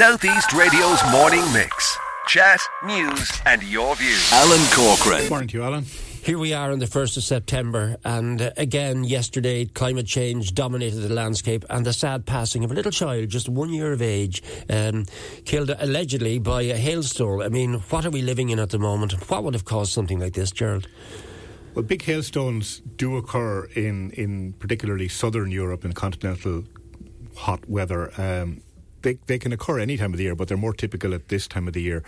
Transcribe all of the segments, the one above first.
Southeast Radio's morning mix. Chat, news, and your views. Alan Corcoran. Morning to you, Alan. Here we are on the 1st of September, and again, yesterday, climate change dominated the landscape, and the sad passing of a little child, just one year of age, um, killed allegedly by a hailstone. I mean, what are we living in at the moment? What would have caused something like this, Gerald? Well, big hailstones do occur in, in particularly southern Europe in continental hot weather. Um, they, they can occur any time of the year, but they're more typical at this time of the year.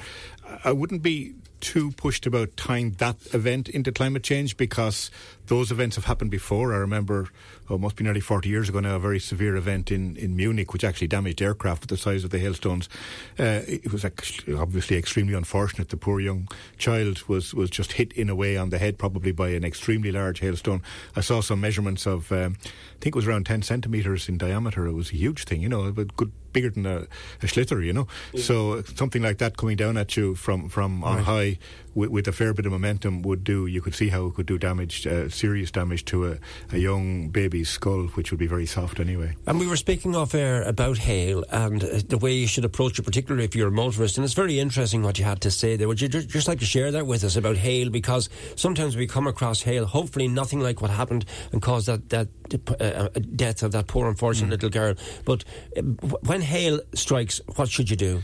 I wouldn't be too pushed about tying that event into climate change because those events have happened before. I remember, oh, it must be nearly 40 years ago now, a very severe event in, in Munich which actually damaged aircraft with the size of the hailstones. Uh, it was obviously extremely unfortunate. The poor young child was, was just hit in a way on the head, probably by an extremely large hailstone. I saw some measurements of, um, I think it was around 10 centimetres in diameter. It was a huge thing, you know, but good, bigger than a, a sliotar, you know. Yeah. So something like that coming down at you from, from on right. high with, with, a fair bit of momentum would do. You could see how it could do damage, uh, serious damage to a, a, young baby's skull, which would be very soft anyway. And we were speaking off air about hail and uh, the way you should approach it, particularly if you're a motorist. And it's very interesting what you had to say there. Would you just, just like to share that with us about hail? Because sometimes we come across hail, hopefully nothing like what happened and caused that that uh, uh death of that poor unfortunate mm. little girl. But uh, when hail strikes, what should you do?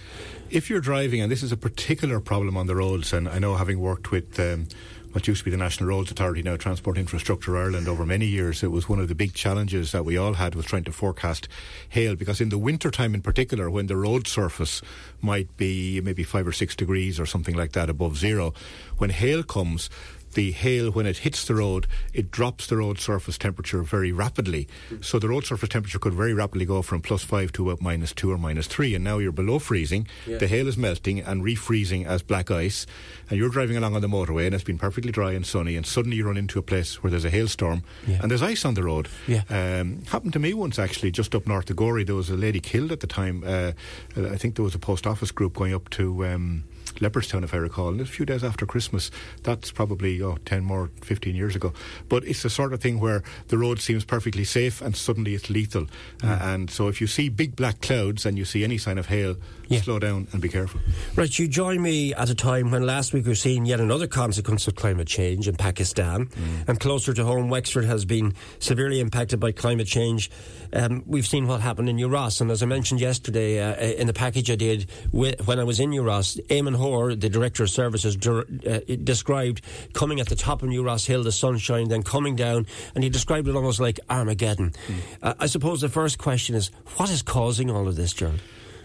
if you're driving, and this is a particular problem on the roads, and I know having worked with um, what used to be the National Roads Authority, now Transport Infrastructure Ireland, over many years, it was one of the big challenges that we all had was trying to forecast hail, because in the winter time in particular, when the road surface might be maybe five or six degrees or something like that above zero, when hail comes, the hail, when it hits the road, it drops the road surface temperature very rapidly. So the road surface temperature could very rapidly go from plus five to about minus two or minus three. And now you're below freezing. Yeah. The hail is melting and refreezing as black ice. And you're driving along on the motorway and it's been perfectly dry and sunny. And suddenly you run into a place where there's a hailstorm yeah. and there's ice on the road. Yeah. Um, happened to me once actually, just up north of Gorey. There was a lady killed at the time. Uh, I think there was a post office group going up to. Um, Leopardstown, if I recall. And a few days after Christmas, that's probably oh, 10 more, 15 years ago. But it's the sort of thing where the road seems perfectly safe and suddenly it's lethal. Mm. Uh, and so if you see big black clouds and you see any sign of hail, yeah. slow down and be careful. Right, you join me at a time when last week we were seeing yet another consequence of climate change in Pakistan. Mm. And closer to home, Wexford has been severely impacted by climate change. Um, we've seen what happened in Uras. And as I mentioned yesterday uh, in the package I did with, when I was in Uras, Eamon The Director of Services, uh, described coming at the top of New Ross Hill, the sunshine, then coming down, and he described it almost like Armageddon. Mm. Uh, I suppose the first question is what is causing all of this, John?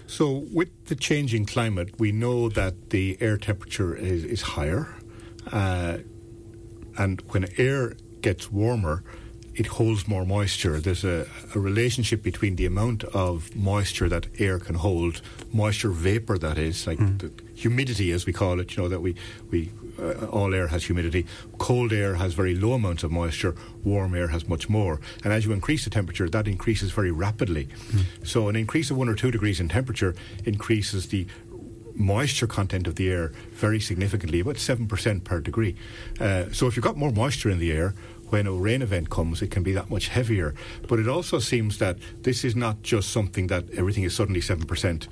So, with the changing climate, we know that the air temperature is, is higher. Uh, and when air gets warmer, it holds more moisture. There's a, a, relationship between the amount of moisture that air can hold, moisture vapor that is, like mm. the humidity as we call it, you know, that we, we uh, all air has humidity. Cold air has very low amounts of moisture, warm air has much more. And as you increase the temperature, that increases very rapidly. Mm. So an increase of one or two degrees in temperature increases the moisture content of the air very significantly, about 7% per degree. Uh, so if you've got more moisture in the air, when a rain event comes, it can be that much heavier. But it also seems that this is not just something that everything is suddenly 7%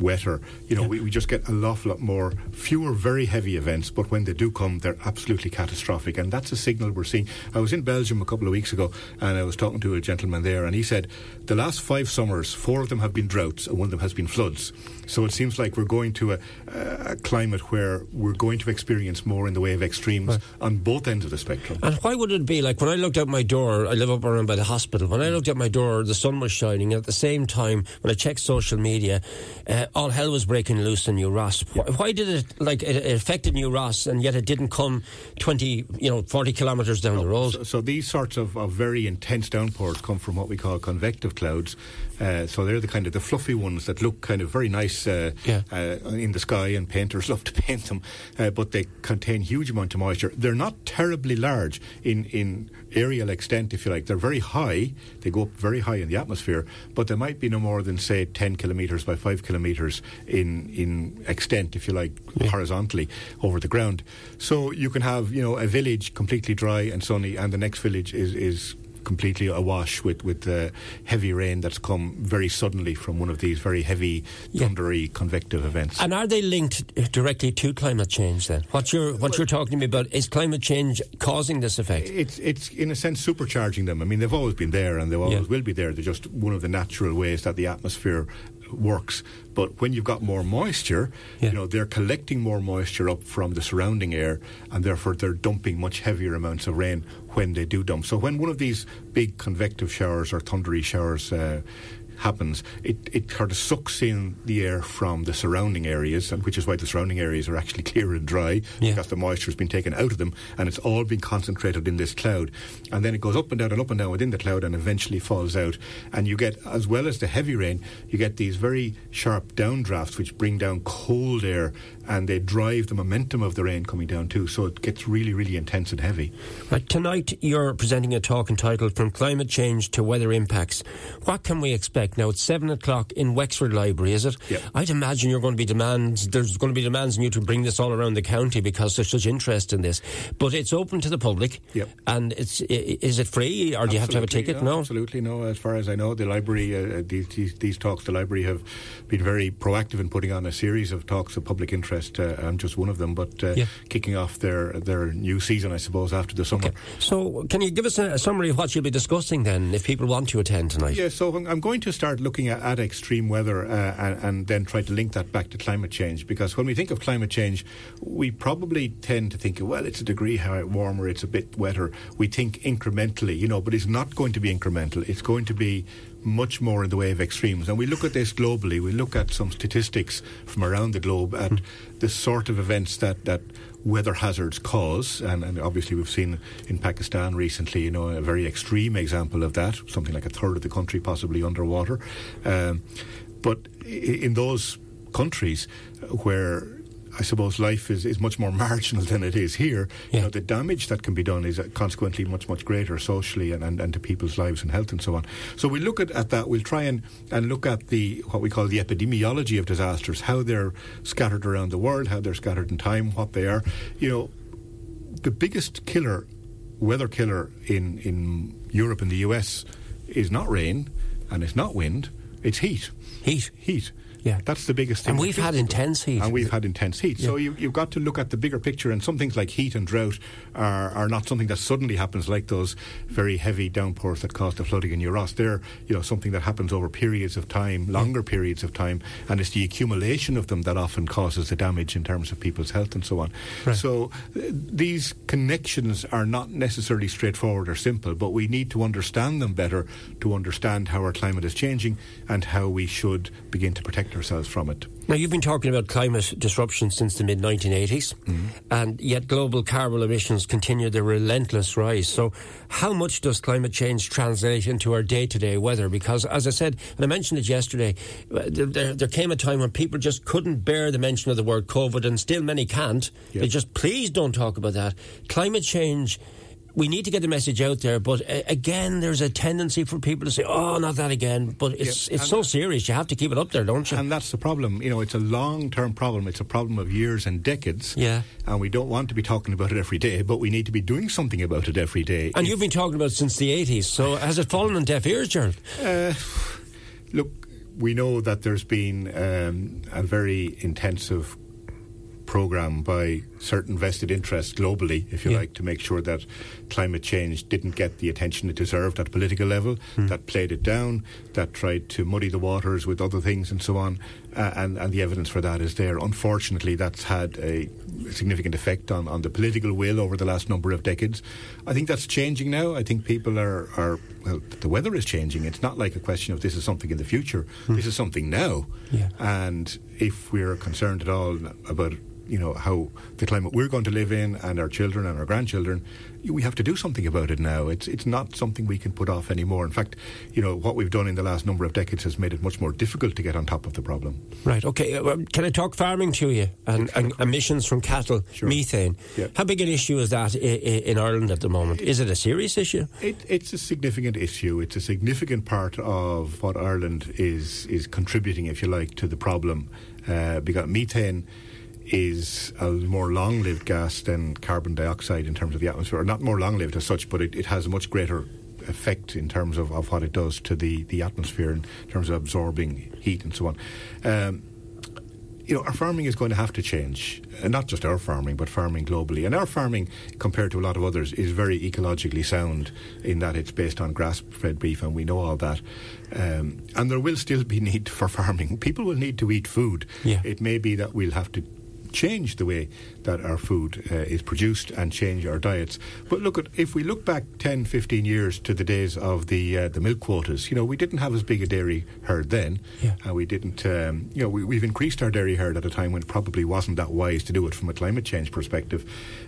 wetter. You know, yeah. we, we just get a lot, lot more, fewer very heavy events, but when they do come, they're absolutely catastrophic. And that's a signal we're seeing. I was in Belgium a couple of weeks ago and I was talking to a gentleman there, and he said the last five summers, four of them have been droughts and one of them has been floods. So it seems like we're going to a, a climate where we're going to experience more in the way of extremes right. on both ends of the spectrum. And why would it be like when I looked out my door? I live up around by the hospital. When I looked out my door, the sun was shining. At the same time, when I checked social media, uh, all hell was breaking loose in New Ross. Why, why did it like it, it, affected New Ross, and yet it didn't come twenty, you know, forty kilometres down no, the road? So, so, these sorts of, of, very intense downpours come from what we call convective clouds. Uh, so they're the kind of the fluffy ones that look kind of very nice uh, yeah. Uh, in the sky, and painters love to paint them. Uh, but they contain huge amount of moisture. They're not terribly large in in aerial extent, if you like. They're very high. They go up very high in the atmosphere, but they might be no more than say ten kilometres by five kilometres in in extent, if you like, yeah. horizontally over the ground. So you can have you know a village completely dry and sunny, and the next village is is completely awash with with uh, heavy rain that's come very suddenly from one of these very heavy, thundery, convective events. And are they linked directly to climate change? Then what you're what you're talking to me about is climate change causing this effect? It's it's in a sense supercharging them. I mean, they've always been there, and they always Yeah. will be there. They're just one of the natural ways that the atmosphere works. But when you've got more moisture, Yeah. you know they're collecting more moisture up from the surrounding air, and therefore they're dumping much heavier amounts of rain when they do dump. So when one of these big convective showers or thundery showers. Uh, happens, it, it sort of sucks in the air from the surrounding areas, and which is why the surrounding areas are actually clear and dry Yeah. because the moisture has been taken out of them, and it's all been concentrated in this cloud. And then it goes up and down and up and down within the cloud, and eventually falls out. And you get, as well as the heavy rain, you get these very sharp downdrafts which bring down cold air, and they drive the momentum of the rain coming down too. So it gets really, really intense and heavy. Right, tonight you're presenting a talk entitled "From Climate Change to Weather Impacts." What can we expect now? It's seven o'clock in Wexford Library, is it? Yeah. I'd imagine you're going to be demands. There's going to be demands on you to bring this all around the county because there's such interest in this. But it's open to the public. Yep. And it's is it free or do you have to have a ticket? No, absolutely no. As far as I know, the library, uh, these, these, these talks, the library have been very proactive in putting on a series of talks of public interest. Uh, I'm just one of them, but uh, Yeah. kicking off their their new season, I suppose, after the summer. Okay. So, can you give us a, a summary of what you'll be discussing then, if people want to attend tonight? Yeah, so I'm going to start looking at, at extreme weather uh, and, and then try to link that back to climate change because when we think of climate change, we probably tend to think, well, it's a degree warmer, it's a bit wetter. We think incrementally, you know, but it's not going to be incremental. It's going to be much more in the way of extremes. And we look at this globally. We look at some statistics from around the globe at the sort of events that, that weather hazards cause. And, and obviously, we've seen in Pakistan recently, you know, a very extreme example of that, something like a third of the country possibly underwater. Um, but in those countries where I suppose life is, is much more marginal than it is here. Yeah. You know, the damage that can be done is uh, consequently much, much greater socially and, and, and to people's lives and health and so on. So we look at, at that. We'll try and, and look at the what we call the epidemiology of disasters, how they're scattered around the world, how they're scattered in time, what they are. You know, the biggest killer, weather killer in, in Europe and the US is not rain and it's not wind, it's heat. Heat. Heat. Yeah. That's the biggest thing. And we've had intense heat. And we've had intense heat. So you, you've got to look at the bigger picture, and some things like heat and drought are, are not something that suddenly happens, like those very heavy downpours that caused the flooding in Uros. They're you know something that happens over periods of time, longer periods of time, and it's the accumulation of them that often causes the damage in terms of people's health and so on. Right. So uh, these connections are not necessarily straightforward or simple, but we need to understand them better to understand how our climate is changing and how we should begin to protect ourselves from it. Now, you've been talking about climate disruption since the mid 1980s, and yet global carbon emissions continue their relentless rise. So, how much does climate change translate into our day to day weather? Because, as I said, and I mentioned it yesterday, uh, there, there, came a time when people just couldn't bear the mention of the word COVID, and still many can't. Yeah. They just, please don't talk about that. Climate change. We need to get the message out there, but uh, again, there's a tendency for people to say, "Oh, not that again." But it's Yeah, it's so serious; you have to keep it up there, don't you? And that's the problem. You know, it's a long term problem. It's a problem of years and decades. Yeah. And we don't want to be talking about it every day, but we need to be doing something about it every day. And you've been talking about it since the 80s, so has it fallen on deaf ears, Gerald? Uh, look, we know that there's been um, a very intensive program by certain vested interests globally, if you Yeah. like, to make sure that climate change didn't get the attention it deserved at political level, that played it down, that tried to muddy the waters with other things and so on. Uh, and, and the evidence for that is there. Unfortunately, that's had a significant effect on, on the political will over the last number of decades. I think that's changing now. I think people are, are well, the weather is changing. It's not like a question of this is something in the future. This is something now. Yeah. And if we're concerned at all about you know how the climate we're going to live in and our children and our grandchildren, we have to do something about it now. It's it's not something we can put off anymore. In fact, you know what we've done in the last number of decades has made it much more difficult to get on top of the problem. Right, okay. uh, well, Can I talk farming to you and, and emissions from cattle, Sure. methane? Yeah. How big an issue is that i- i- in Ireland at the moment? Is it a serious issue? It, it's a significant issue. It's a significant part of what Ireland is is contributing, if you like, to the problem. Uh, because methane is a more long-lived gas than carbon dioxide in terms of the atmosphere. Not more long-lived as such, but it, it has a much greater effect in terms of, of what it does to the, the atmosphere in terms of absorbing heat and so on. Um, you know, our farming is going to have to change. And not just our farming, but farming globally. And our farming, compared to a lot of others, is very ecologically sound in that it's based on grass fed beef, and we know all that. Um, and there will still be need for farming. People will need to eat food. Yeah. It may be that we'll have to change the way that our food uh, is produced and change our diets. But look, at, if we look back 10, 15 years to the days of the uh, the milk quotas, you know, we didn't have as big a dairy herd then. Yeah. And we didn't, um, you know, we, we've increased our dairy herd at a time when it probably wasn't that wise to do it from a climate change perspective.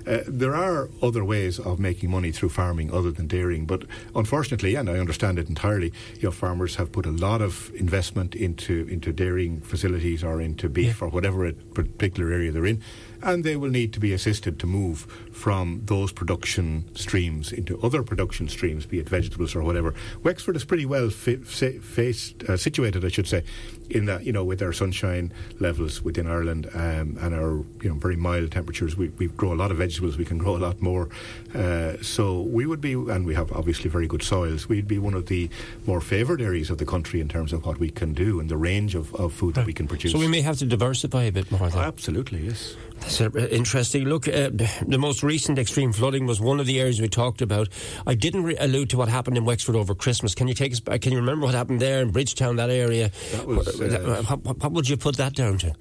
Uh, there are other ways of making money through farming other than dairying, but unfortunately, and I understand it entirely, you know, farmers have put a lot of investment into into dairying facilities or into beef Yeah. or whatever particular area they're in, and they will need to be assisted to move from those production streams into other production streams, be it vegetables or whatever. Wexford is pretty well fi- faced, uh, situated, I should say, in that you know with our sunshine levels within Ireland um, and our you know very mild temperatures, we, we grow a lot of vegetables. We can grow a lot more, uh, so we would be, and we have obviously very good soils. We'd be one of the more favoured areas of the country in terms of what we can do and the range of, of food that we can produce. So we may have to diversify a bit more. Oh, absolutely, yes. That's uh, interesting. Look, uh, the most recent extreme flooding was one of the areas we talked about. I didn't re- allude to what happened in Wexford over Christmas. Can you take us back? Can you remember what happened there in Bridgetown, that area? That was, uh, what, what- what would you put that down to?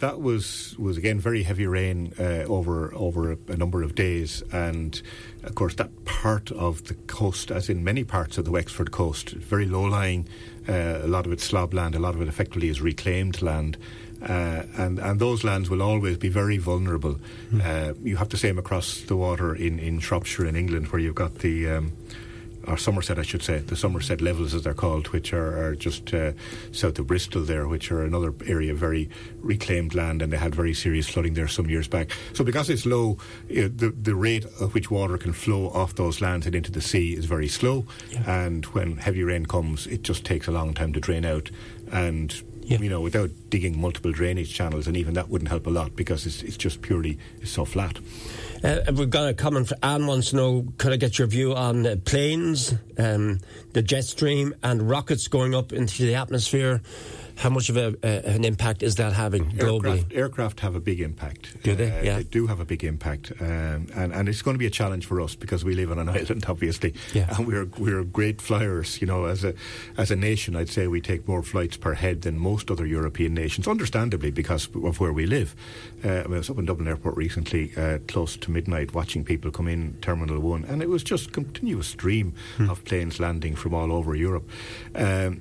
That was was again very heavy rain uh, over over a, a number of days, and of course that part of the coast, as in many parts of the Wexford coast, very low lying. Uh, a lot of it's slob land. A lot of it effectively is reclaimed land. Uh, and and those lands will always be very vulnerable. Uh, you have the same across the water in, in Shropshire in England, where you've got the um, or Somerset, I should say, the Somerset levels as they're called, which are, are just uh, south of Bristol there, which are another area of very reclaimed land, and they had very serious flooding there some years back. So because it's low, uh, the the rate at which water can flow off those lands and into the sea is very slow, and when heavy rain comes, it just takes a long time to drain out, and. Yeah. You know, without digging multiple drainage channels, and even that wouldn't help a lot because it's, it's just purely it's so flat. Uh, we've got a comment. Anne wants to know: Could I get your view on uh, planes, um, the jet stream, and rockets going up into the atmosphere? How much of a, uh, an impact is that having globally? Aircraft, aircraft have a big impact. Do they? Uh, Yeah. They do have a big impact, um, and and it's going to be a challenge for us because we live on an island, obviously, Yeah. and we're we're great flyers. You know, as a as a nation, I'd say we take more flights per head than most other European nations, understandably because of where we live. Uh, I, was up in Dublin Airport recently, uh, close to midnight, watching people come in Terminal One, and it was just a continuous stream Hmm. of planes landing from all over Europe. Um,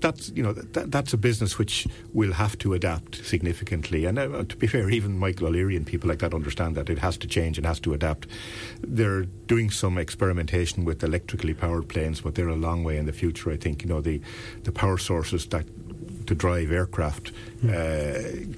that's you know that, that's a business which will have to adapt significantly. And uh, to be fair, even Michael O'Leary and people like that understand that it has to change and has to adapt. They're doing some experimentation with electrically powered planes, but they're a long way in the future. I think you know the the power sources that to drive aircraft uh,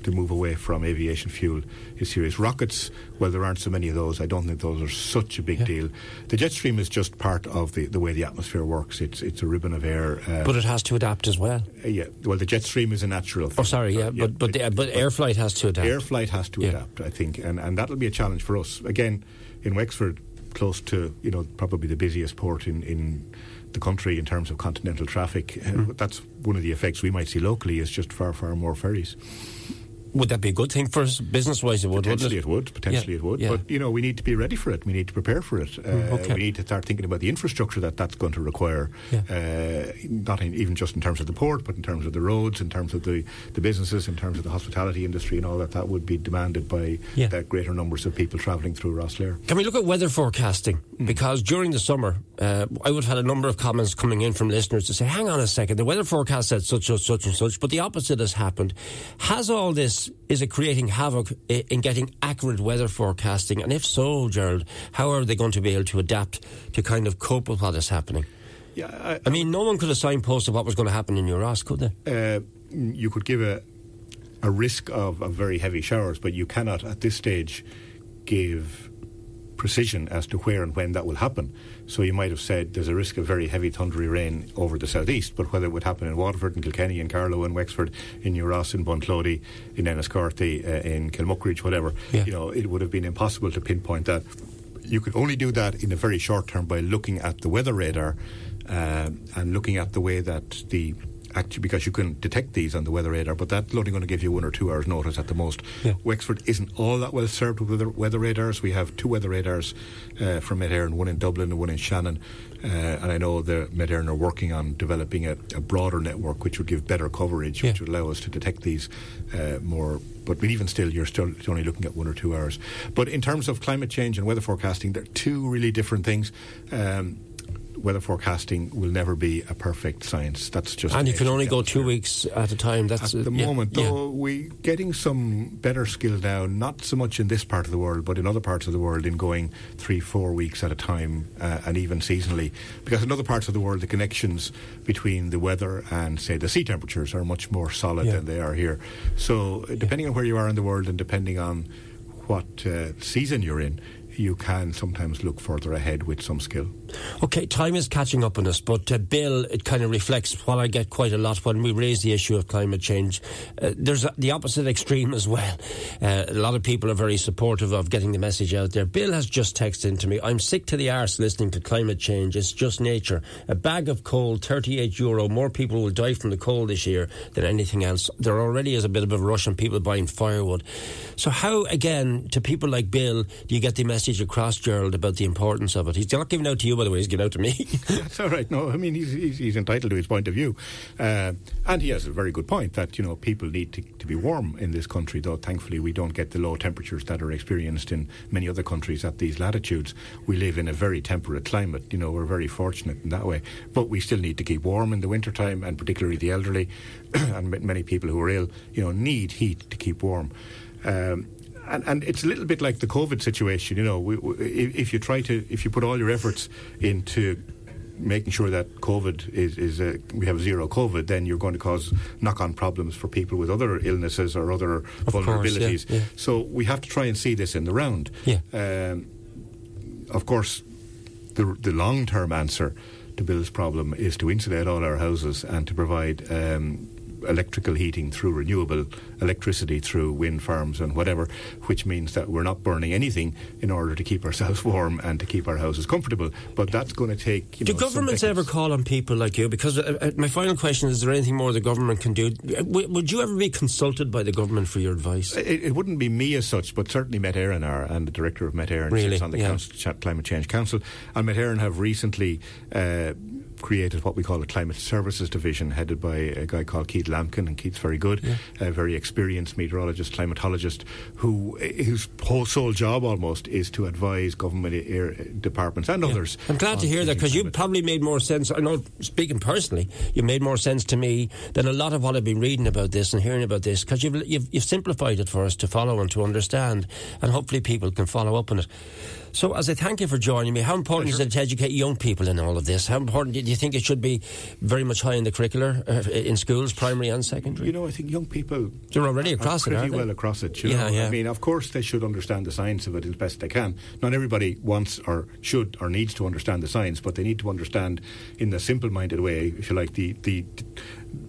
to move away from aviation fuel is serious. Rockets, well, there aren't so many of those. I don't think those are such a big Yeah. deal. The jet stream is just part of the, the way the atmosphere works. It's it's a ribbon of air. Uh, But it has to adapt as well. uh, yeah, well, the jet stream is a natural. Oh, sorry, yeah, Uh, but but, the, but air flight has to adapt. air flight has to Yeah. adapt, I think, and and that'll be a challenge for us. Again, in Wexford, close to you know probably the busiest port in in the country in terms of continental traffic. Uh, Hmm. that's one of the effects we might see locally is just far far more ferries. Would that be a good thing for us, business wise? It would, Potentially it? it would. Potentially Yeah, it would. yeah. But you know, we need to be ready for it. We need to prepare for it. Uh, okay. We need to start thinking about the infrastructure that that's going to require. Yeah. Uh, not in, even just in terms of the port, but in terms of the roads, in terms of the, the businesses, in terms of the hospitality industry, and all that. That would be demanded by greater numbers of people travelling through Rosslare. Can we look at weather forecasting? Because during the summer, uh, I would have had a number of comments coming in from listeners to say, hang on a second, the weather forecast said such and such and such, but the opposite has happened. Has all this, is it creating havoc in getting accurate weather forecasting? And if so, Gerald, how are they going to be able to adapt to kind of cope with what is happening? Yeah, I, I mean, no one could have signposted what was going to happen in Uras, could they? uh, you could give a a risk of, of very heavy showers, but you cannot at this stage give precision as to where and when that will happen. So you might have said there's a risk of very heavy thundery rain over the southeast, but whether it would happen in Waterford, in Kilkenny, in Carlow, in Wexford, in New Ross, in Bunclody, in Enniscorthy, uh, in Kilmuckridge, whatever, Yeah. you know, it would have been impossible to pinpoint that. you could only do that in a very short term by looking at the weather radar uh, and looking at the way that the actually because you can detect these on the weather radar, but that's only going to give you one or two hours notice at the most. Yeah. Wexford isn't all that well served with weather, weather radars. We have two weather radars uh, from Met Éireann, one in Dublin and one in Shannon. Uh, and I know the Met Éireann are working on developing a, a, broader network which would give better coverage, Yeah. which would allow us to detect these uh, more. But even still, you're still only looking at one or two hours. But in terms of climate change and weather forecasting, they're two really different things. Um, weather forecasting will never be a perfect science. That's just And you can only go two weeks at a time. That's At the yeah, moment, yeah. though, we getting some better skill now. Not so much in this part of the world, but in other parts of the world, in going three, four weeks at a time, uh, and even seasonally. Because in other parts of the world, the connections between the weather and, say, the sea temperatures are much more solid Yeah. than they are here. So, depending on where you are in the world, and depending on what uh, season you're in, you can sometimes look further ahead with some skill. Okay, time is catching up on us, but uh, Bill, it kind of reflects what I get quite a lot when we raise the issue of climate change. Uh, there's a, the opposite extreme as well. Uh, a lot of people are very supportive of getting the message out there. Bill has just texted into me, I'm sick to the arse listening to climate change. It's just nature. A bag of coal, 38 euro. More people will die from the cold this year than anything else. There already is a bit of a rush on people buying firewood. So, how, again, to people like Bill, do you get the message across, Gerald, about the importance of it? He's not giving out to you, by the way, he's giving out to me. That's all right. No, I mean he's, he's, he's entitled to his point of view, uh, and he has a very good point that you know people need to, to be warm in this country. Though thankfully we don't get the low temperatures that are experienced in many other countries at these latitudes. We live in a very temperate climate. You know we're very fortunate in that way, but we still need to keep warm in the wintertime, and particularly the elderly and many people who are ill. You know need heat to keep warm. Um, and, and it's a little bit like the COVID situation. You know, we, we, if you try to, if you put all your efforts into making sure that COVID is, is uh, we have zero COVID, then you're going to cause knock-on problems for people with other illnesses or other Of course, vulnerabilities. yeah, yeah. So we have to try and see this in the round. Yeah. Um, of course, the the long-term answer to Bill's problem is to insulate all our houses and to provide. Um, electrical heating through renewable electricity through wind farms and whatever which means that we're not burning anything in order to keep ourselves warm and to keep our houses comfortable but that's going to take you Do know, some governments ever call on people like you? Because uh, uh, my final question is: Is there anything more the government can do? Uh, w- would you ever be consulted by the government for your advice? It, it wouldn't be me as such, but certainly Met Éireann are, and the director of Met Éireann Really? sits on the Yeah. council, Climate Change Council. And Met Éireann have recently uh, created what we call a Climate Services Division, headed by a guy called Keith Lambkin, and Keith's very good, a very experienced meteorologist, climatologist, who whose whole sole job almost is to advise government uh, air departments and others. I'm glad to hear that because you probably made more sense. I know, speaking personally, you made more sense to me than a lot of what I've been reading about this and hearing about this because you've, you've you've simplified it for us to follow and to understand, and hopefully people can follow up on it. So, as I thank you for joining me, how important is it to educate young people in all of this? How important do you think it should be very much high in the curricular uh, in schools, primary and secondary? You know, I think young people They're already are across it, pretty well across it. You Yeah, know? yeah. I mean, of course, they should understand the science of it as best they can. Not everybody wants or should or needs to understand the science, but they need to understand, in a simple-minded way, if you like, the the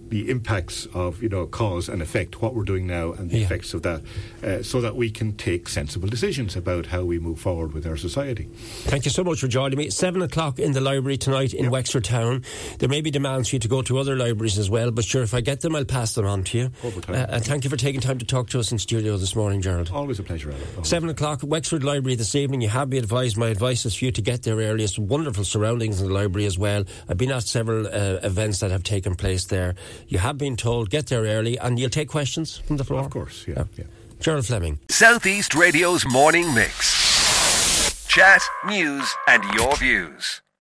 the impacts of you know cause and effect, what we're doing now, and the Yeah. effects of that, uh, so that we can take sensible decisions about how we move forward with our society. Thank you so much for joining me. Seven o'clock in the library tonight in Wexford Town. There may be demands for you to go to other libraries as well, but sure, if I get them, I'll pass them on to you. Uh, and thank you for taking time to talk to us in studio this morning, Gerald. Always a pleasure, Alan. Always. Seven o'clock, Wexford Library this evening. You have been advised. My advice is for you to get there early. It's wonderful surroundings in the library as well. I've been at several uh, events that have taken place there. You have been told get there early, and you'll take questions from the floor. Of course, yeah, yeah. Gerald Fleming. Southeast Radio's morning mix. Chat, news, and your views.